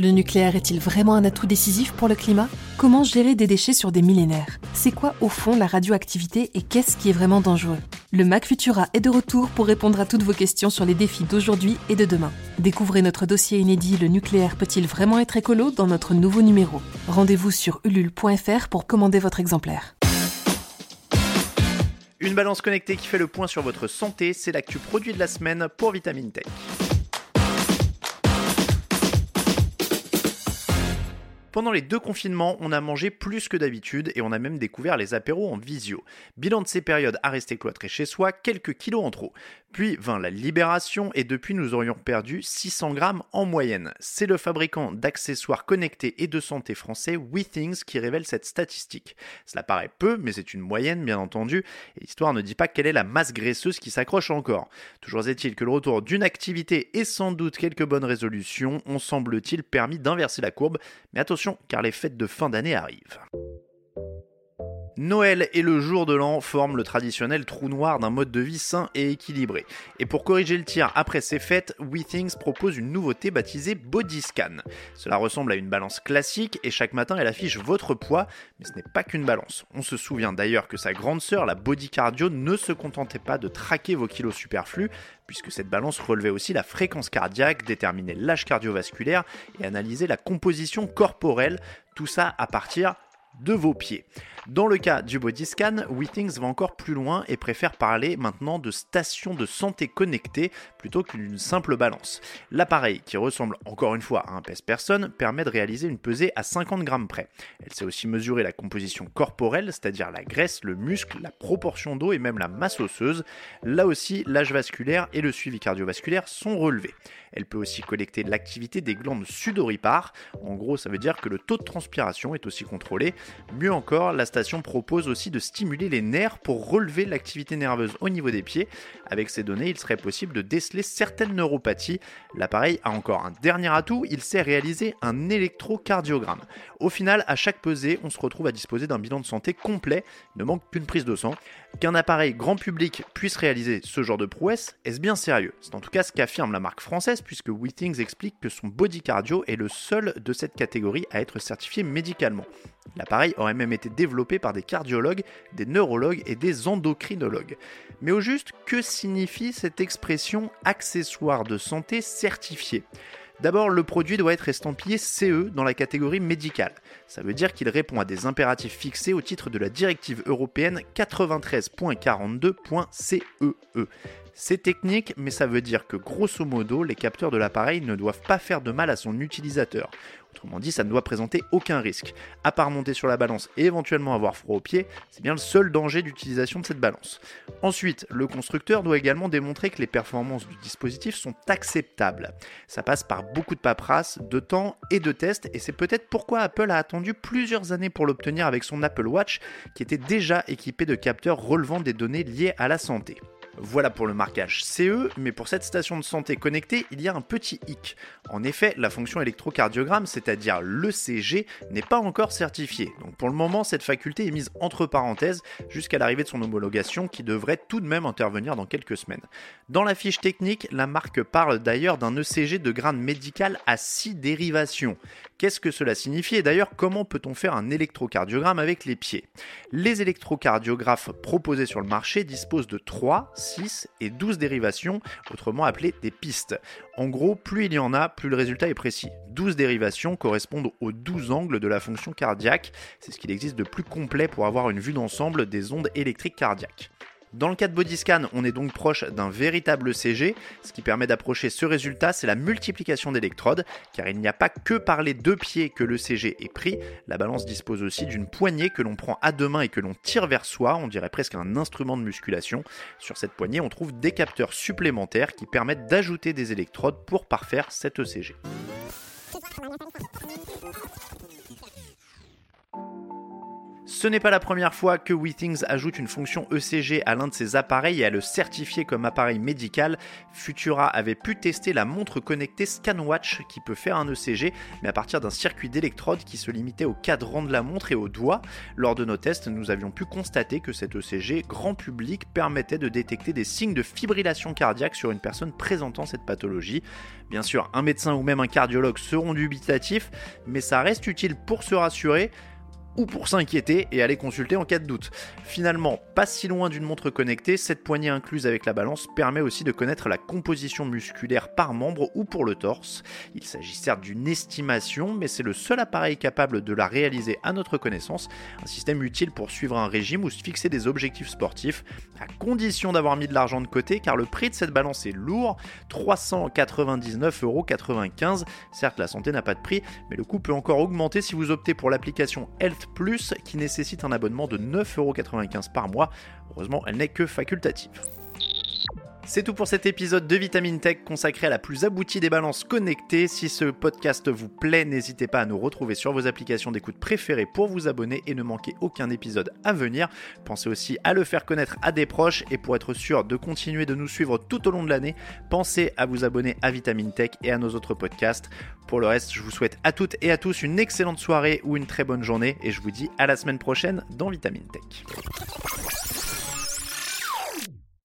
Le nucléaire est-il vraiment un atout décisif pour le climat? Comment gérer des déchets sur des millénaires? C'est quoi au fond la radioactivité et qu'est-ce qui est vraiment dangereux? Le Mac Futura est de retour pour répondre à toutes vos questions sur les défis d'aujourd'hui et de demain. Découvrez notre dossier inédit Le nucléaire peut-il vraiment être écolo dans notre nouveau numéro. Rendez-vous sur ulule.fr pour commander votre exemplaire. Une balance connectée qui fait le point sur votre santé, c'est l'actu produit de la semaine pour Vitamine Tech. Pendant les deux confinements, on a mangé plus que d'habitude et on a même découvert les apéros en visio. Bilan de ces périodes à rester cloîtré chez soi, quelques kilos en trop. Puis vint la libération et depuis nous aurions perdu 600 grammes en moyenne. C'est le fabricant d'accessoires connectés et de santé français WeThings qui révèle cette statistique. Cela paraît peu, mais c'est une moyenne bien entendu, et l'histoire ne dit pas quelle est la masse graisseuse qui s'accroche encore. Toujours est-il que le retour d'une activité et sans doute quelques bonnes résolutions ont semble-t-il permis d'inverser la courbe, mais attention car les fêtes de fin d'année arrivent. Noël et le jour de l'an forment le traditionnel trou noir d'un mode de vie sain et équilibré. Et pour corriger le tir après ces fêtes, WeThings propose une nouveauté baptisée Body Scan. Cela ressemble à une balance classique et chaque matin elle affiche votre poids, mais ce n'est pas qu'une balance. On se souvient d'ailleurs que sa grande sœur, la Body Cardio, ne se contentait pas de traquer vos kilos superflus, puisque cette balance relevait aussi la fréquence cardiaque, déterminait l'âge cardiovasculaire et analysait la composition corporelle, tout ça à partir de vos pieds. Dans le cas du body scan, WeThings va encore plus loin et préfère parler maintenant de station de santé connectée plutôt qu'une simple balance. L'appareil, qui ressemble encore une fois à un pèse-personne, permet de réaliser une pesée à 50 grammes près. Elle sait aussi mesurer la composition corporelle, c'est-à-dire la graisse, le muscle, la proportion d'eau et même la masse osseuse. Là aussi, l'âge vasculaire et le suivi cardiovasculaire sont relevés. Elle peut aussi collecter l'activité des glandes sudoripares. En gros, ça veut dire que le taux de transpiration est aussi contrôlé. Mieux encore, la station propose aussi de stimuler les nerfs pour relever l'activité nerveuse au niveau des pieds. Avec ces données, il serait possible de déceler certaines neuropathies. L'appareil a encore un dernier atout, il sait réaliser un électrocardiogramme. Au final, à chaque pesée, on se retrouve à disposer d'un bilan de santé complet, ne manque qu'une prise de sang. Qu'un appareil grand public puisse réaliser ce genre de prouesse, est-ce bien sérieux? C'est en tout cas ce qu'affirme la marque française puisque WeThings explique que son body cardio est le seul de cette catégorie à être certifié médicalement. L'appareil aurait même été développé par des cardiologues, des neurologues et des endocrinologues. Mais au juste, que signifie cette expression accessoire de santé certifié D'abord, le produit doit être estampillé CE dans la catégorie médicale. Ça veut dire qu'il répond à des impératifs fixés au titre de la directive européenne 93.42.CEE. C'est technique, mais ça veut dire que grosso modo, les capteurs de l'appareil ne doivent pas faire de mal à son utilisateur. Autrement dit, ça ne doit présenter aucun risque. À part monter sur la balance et éventuellement avoir froid aux pieds, c'est bien le seul danger d'utilisation de cette balance. Ensuite, le constructeur doit également démontrer que les performances du dispositif sont acceptables. Ça passe par beaucoup de paperasse, de temps et de tests, et c'est peut-être pourquoi Apple a attendu plusieurs années pour l'obtenir avec son Apple Watch, qui était déjà équipé de capteurs relevant des données liées à la santé. Voilà pour le marquage CE, mais pour cette station de santé connectée, il y a un petit hic. En effet, la fonction électrocardiogramme, c'est-à-dire l'ECG, n'est pas encore certifiée. Donc pour le moment, cette faculté est mise entre parenthèses jusqu'à l'arrivée de son homologation qui devrait tout de même intervenir dans quelques semaines. Dans la fiche technique, la marque parle d'ailleurs d'un ECG de grade médical à 6 dérivations. Qu'est-ce que cela signifie et d'ailleurs comment peut-on faire un électrocardiogramme avec les pieds? Les électrocardiographes proposés sur le marché disposent de 3, 6 et 12 dérivations, autrement appelées des pistes. En gros, plus il y en a, plus le résultat est précis. 12 dérivations correspondent aux 12 angles de la fonction cardiaque, c'est ce qu'il existe de plus complet pour avoir une vue d'ensemble des ondes électriques cardiaques. Dans le cas de Bodyscan, on est donc proche d'un véritable CG. Ce qui permet d'approcher ce résultat, c'est la multiplication d'électrodes, car il n'y a pas que par les deux pieds que le CG est pris. La balance dispose aussi d'une poignée que l'on prend à deux mains et que l'on tire vers soi, on dirait presque un instrument de musculation. Sur cette poignée, on trouve des capteurs supplémentaires qui permettent d'ajouter des électrodes pour parfaire cet ECG. Ce n'est pas la première fois que WeThings ajoute une fonction ECG à l'un de ses appareils et à le certifier comme appareil médical. Futura avait pu tester la montre connectée ScanWatch qui peut faire un ECG, mais à partir d'un circuit d'électrodes qui se limitait au cadran de la montre et au doigt. Lors de nos tests, nous avions pu constater que cet ECG grand public permettait de détecter des signes de fibrillation cardiaque sur une personne présentant cette pathologie. Bien sûr, un médecin ou même un cardiologue seront dubitatifs, mais ça reste utile pour se rassurer ou pour s'inquiéter et aller consulter en cas de doute. Finalement, pas si loin d'une montre connectée, cette poignée incluse avec la balance permet aussi de connaître la composition musculaire par membre ou pour le torse. Il s'agit certes d'une estimation, mais c'est le seul appareil capable de la réaliser à notre connaissance, un système utile pour suivre un régime ou se fixer des objectifs sportifs, à condition d'avoir mis de l'argent de côté, car le prix de cette balance est lourd, 399,95€. Certes, la santé n'a pas de prix, mais le coût peut encore augmenter si vous optez pour l'application Health plus qui nécessite un abonnement de 9,95€ par mois. Heureusement, elle n'est que facultative. C'est tout pour cet épisode de Vitamine Tech consacré à la plus aboutie des balances connectées. Si ce podcast vous plaît, n'hésitez pas à nous retrouver sur vos applications d'écoute préférées pour vous abonner et ne manquer aucun épisode à venir. Pensez aussi à le faire connaître à des proches et pour être sûr de continuer de nous suivre tout au long de l'année, pensez à vous abonner à Vitamine Tech et à nos autres podcasts. Pour le reste, je vous souhaite à toutes et à tous une excellente soirée ou une très bonne journée et je vous dis à la semaine prochaine dans Vitamine Tech.